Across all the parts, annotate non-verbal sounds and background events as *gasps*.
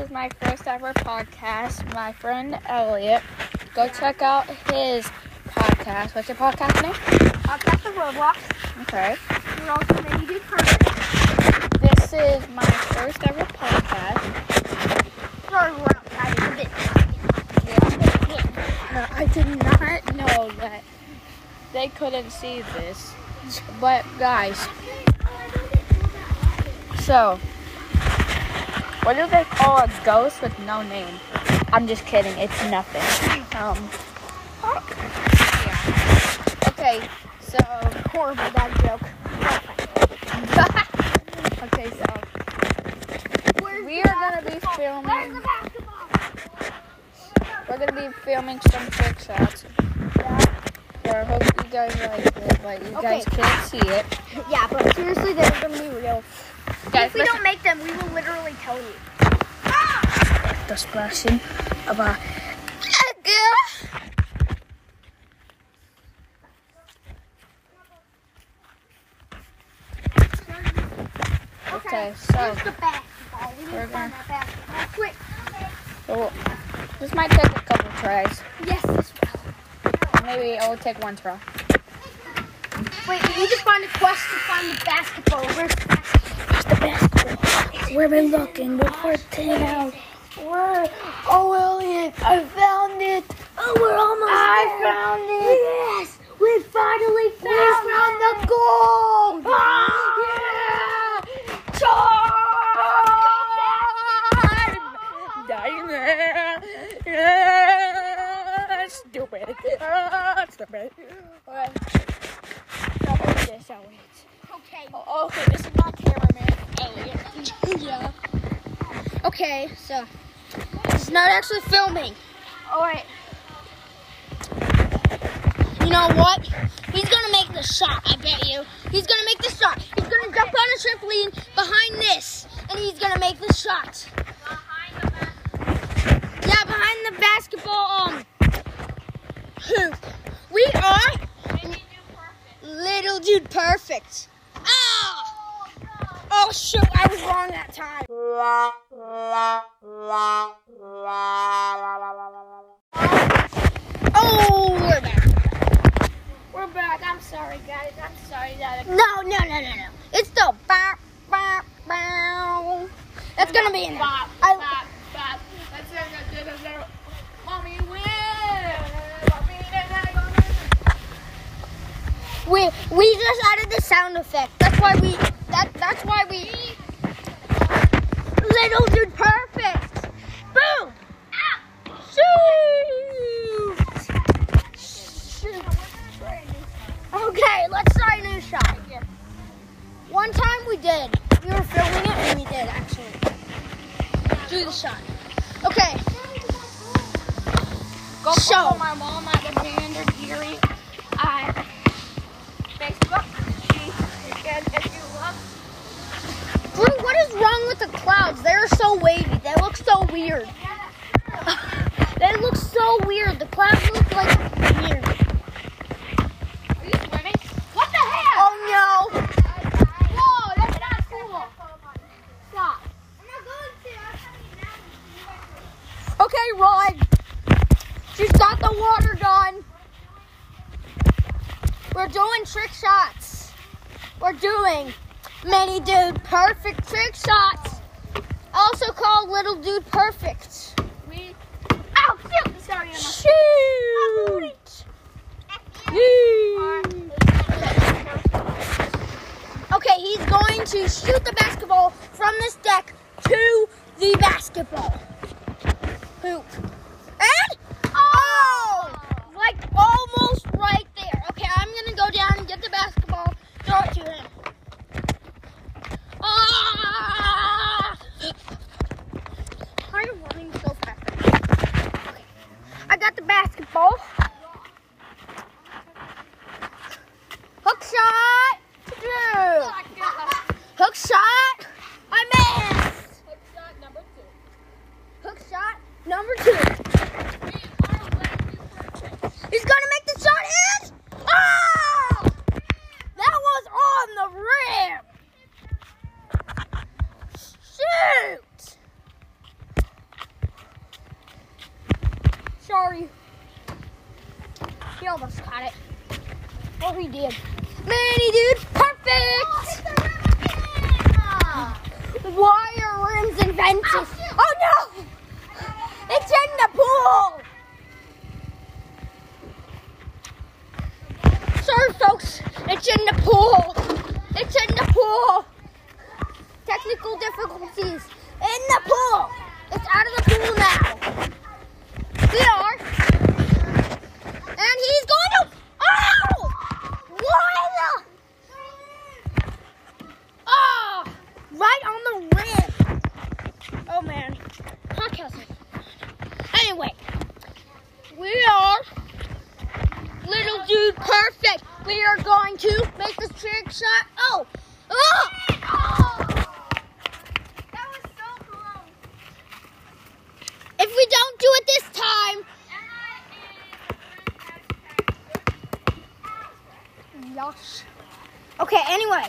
is my first ever podcast. My friend Elliot. Go check out his podcast. What's your podcast name? Podcast of Roblox. Okay. We're also many dude perfect. This is my first ever podcast. Sorry, we're outside. It's a bit. No, I did not know that they couldn't see this. But guys, so what do they call a ghost with no name? I'm just kidding. It's nothing. Um. yeah. Okay, so Horrible bad joke. *laughs* okay, so we are gonna be filming. We're gonna be filming some trick shots. So I hope you guys like it, but you guys can't see it. Yeah, but seriously, they're gonna be real. Guys, if we listen- don't make them, we will literally tell you. the splashing of a Okay, so Here's the basketball. We need We're to find gonna- that basketball. Quick. so this might take a couple tries. Yes, this will. Maybe it will take one try. Wait, we need to find a quest to find the basketball. Where's the basketball? The basketball. We've been looking for 10 hours. Where? Oh, Elliot, I found it. Oh, we're almost I there. found it. Yes, we finally We found, found it. the gold. Ah! Time. Diamond. Yeah. Stupid. Ah, Stupid. This, Elliot. Okay. Oh, okay, this is cameraman, Yeah. Okay, so it's not actually filming. All right. You know what? He's gonna make the shot. I bet you. He's gonna make the shot. He's gonna jump on a trampoline behind this, and he's gonna make the shot. Yeah, behind the basketball um hoop. *laughs* We are little dude perfect. Oh shoot! I was wrong that time. Oh, we're back. We're back. I'm sorry, guys. I'm sorry that No, no, no, no, no. It's the bow, bow, bow. That's gonna be in there. Bop, I- bop, bop. That's. That's it. That's it. Mommy win. We we just added the sound effect. That's why we that's why we little dude perfect. Boom. Shoot. Shoot. Okay, let's try a new shot. One time we did. We were filming it and we did actually. Do the shot. Okay. Go Show. follow my mom at Evander Geary at Facebook. She, and if you love, Drew, what is wrong with the They're so wavy. They look so weird. *laughs* they look so weird. The clouds look like weird. are you swimming? What the hell? Oh no. Whoa, that's not cool. Stop. Okay, run. She's got the water gun. We're doing trick shots. We're doing many dude perfect trick shots. Also called little dude perfect. We Ow, shoot. sorry. Not- Shoot. Okay, he's going to shoot the basketball from this deck to the basketball Sorry. He almost caught it. Oh, he did. Manny, dude, perfect! Oh, Wire rims and fences. Ah, oh, no! It's in the pool! Sorry, folks. It's in the pool. It's in the pool. Technical difficulties. In the pool. It's out of the pool now. We are. And he's going to. Oh! Why the? Oh! Right on the rim. Oh man. Podcasting. Anyway, we are little dude perfect. We are going to make this trick shot. Oh! Oh! That was so close. If we don't do it this time, Yosh. Okay, anyway.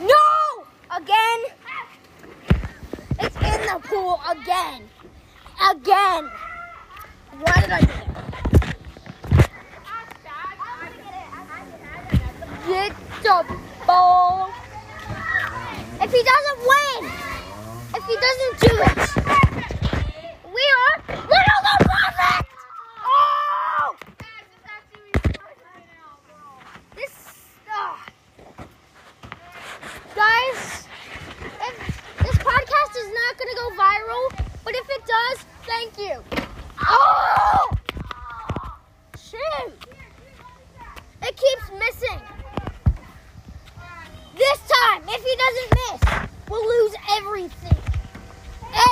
No! Again. It's in the pool again. Again. Why did I do that? Get the ball. If he doesn't win, if he doesn't do it, we are little the perfect. Oh! This, ah. guys, if this podcast is not gonna go viral, but if it does, thank you. Oh! Shoot! It keeps missing. This time, if he doesn't miss, we'll lose everything.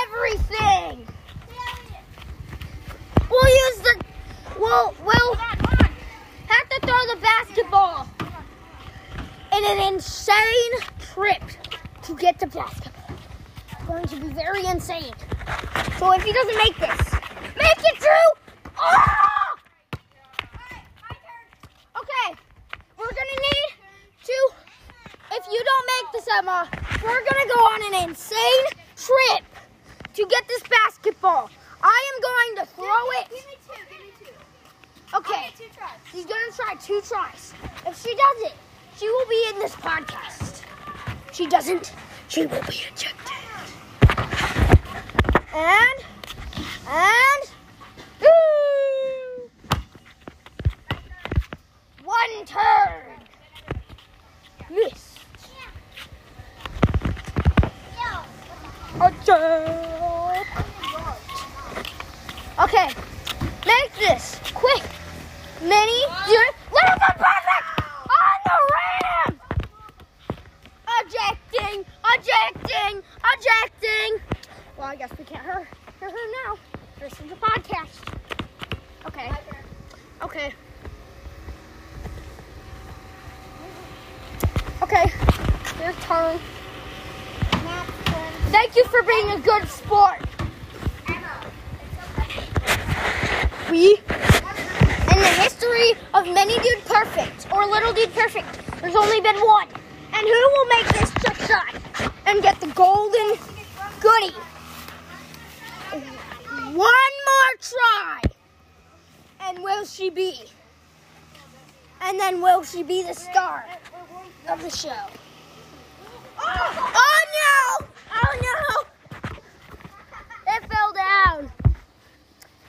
Everything. We'll use the. We'll we'll have to throw the basketball in an insane trip to get the basketball. It's going to be very insane. So if he doesn't make this, make it through. Ah! Oh! Okay, we're gonna need to. If you don't make this, Emma, we're gonna go on an insane trip to get this basketball. I am going to throw it. Give me two. Give me two. Okay. Two tries. She's gonna try two tries. If she does it, she will be in this podcast. She doesn't, she will be ejected. And, and, ooh, one turn. Miss. A jump. Okay, make this quick. Mini, you're little bit perfect on the rim. Ejecting, ejecting, ejecting. Well, I guess we can't hear, hear her now. This is a podcast. Okay. Okay. Okay. Your turn. Thank you for being a good sport. We in the history of Many Dude Perfect or Little Dude Perfect, there's only been one. And who will make this trick shot and get the golden goodie? One more try. And will she be? And then will she be the star of the show? Oh no! Oh no! It fell down.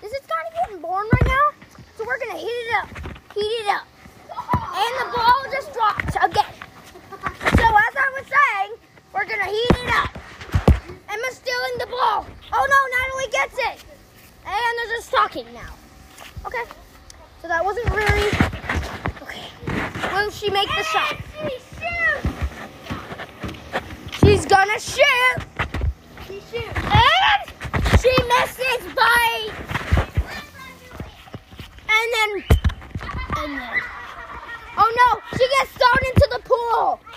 This is kind of getting boring right now, so we're gonna heat it up. Heat it up. And the ball just dropped again. So as I was saying, we're gonna heat it up. Emma's stealing the ball. Oh no, Natalie gets it. And they're just talking now. Okay. So that wasn't really okay. Will she make the shot? She's gonna shoot. She shoots. And she misses by. And then. And then. Oh no! She gets thrown into the pool. *laughs*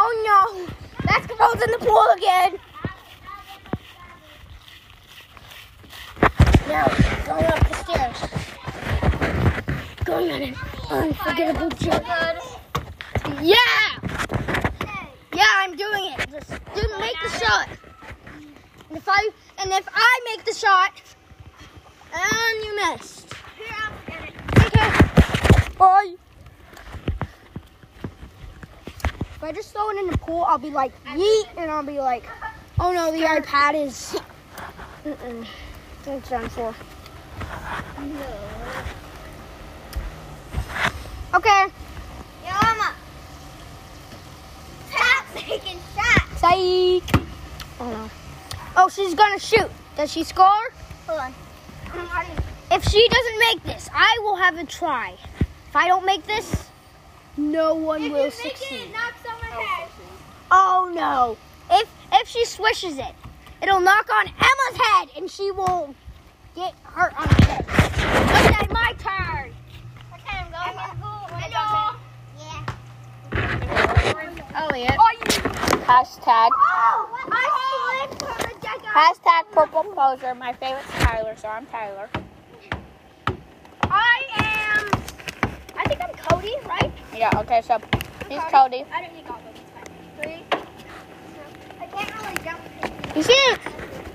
Oh no! Basketball's in the pool again. Now going up the stairs. Going on an unforgettable journey. Yeah! Yeah, I'm doing it. Just do make the shot. And if I and if I make the shot, And you missed. Okay. Bye. If I just throw it in the pool, I'll be like, yeet, and I'll be like, oh no, the iPad is. *laughs* Mm-mm. It's done for. Okay. Yo, Mama. Tap taking shots. Psych. Oh no. Oh, she's gonna shoot. Does she score? Hold on. If she doesn't make this, I will have a try. If I don't make this, no one If will succeed. it, head. Oh no. If if she swishes it, it'll knock on Emma's head and she will get hurt on her head. Okay, my turn. Okay, I'm going to the pool. I Hello. Yeah. Oh, Elliot. Oh, you, Hashtag. oh I slipped on the deck. Hashtag purple poser. My favorite's Tyler, so I'm Tyler. I am. I think I'm Cody, right? Yeah, okay, so he's Cody. I don't need goggles. It's fine. Three. I can't really jump. See it?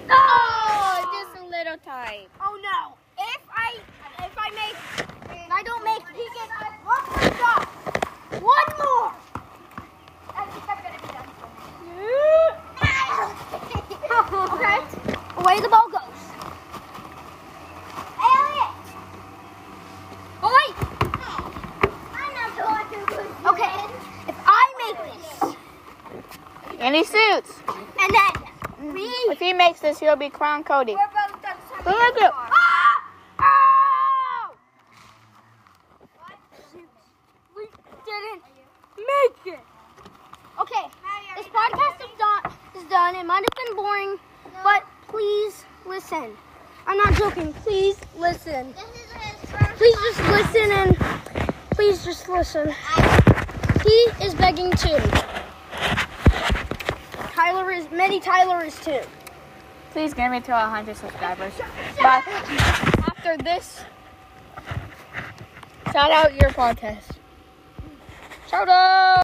Oh, just a little tight. Oh no! If I if I make if I don't make he gets one more shot. One more. I think I'm gonna be done. *laughs* okay. Away the ball goes. Elliot. Oh wait. I'm not going to. Okay. If I make this he suits. and then If he makes this, he'll be Crown Cody. We're both done. Look at it. ah! *gasps* Oh! We didn't make it. Okay. This podcast is done. Is done. It might have been boring, but please listen. I'm not joking. Please listen. This is his first. Please just listen and please just listen. He is begging too. Tyler is many Tyler is too. Please get me to 100 subscribers. But after this, shout out your podcast. Shout out.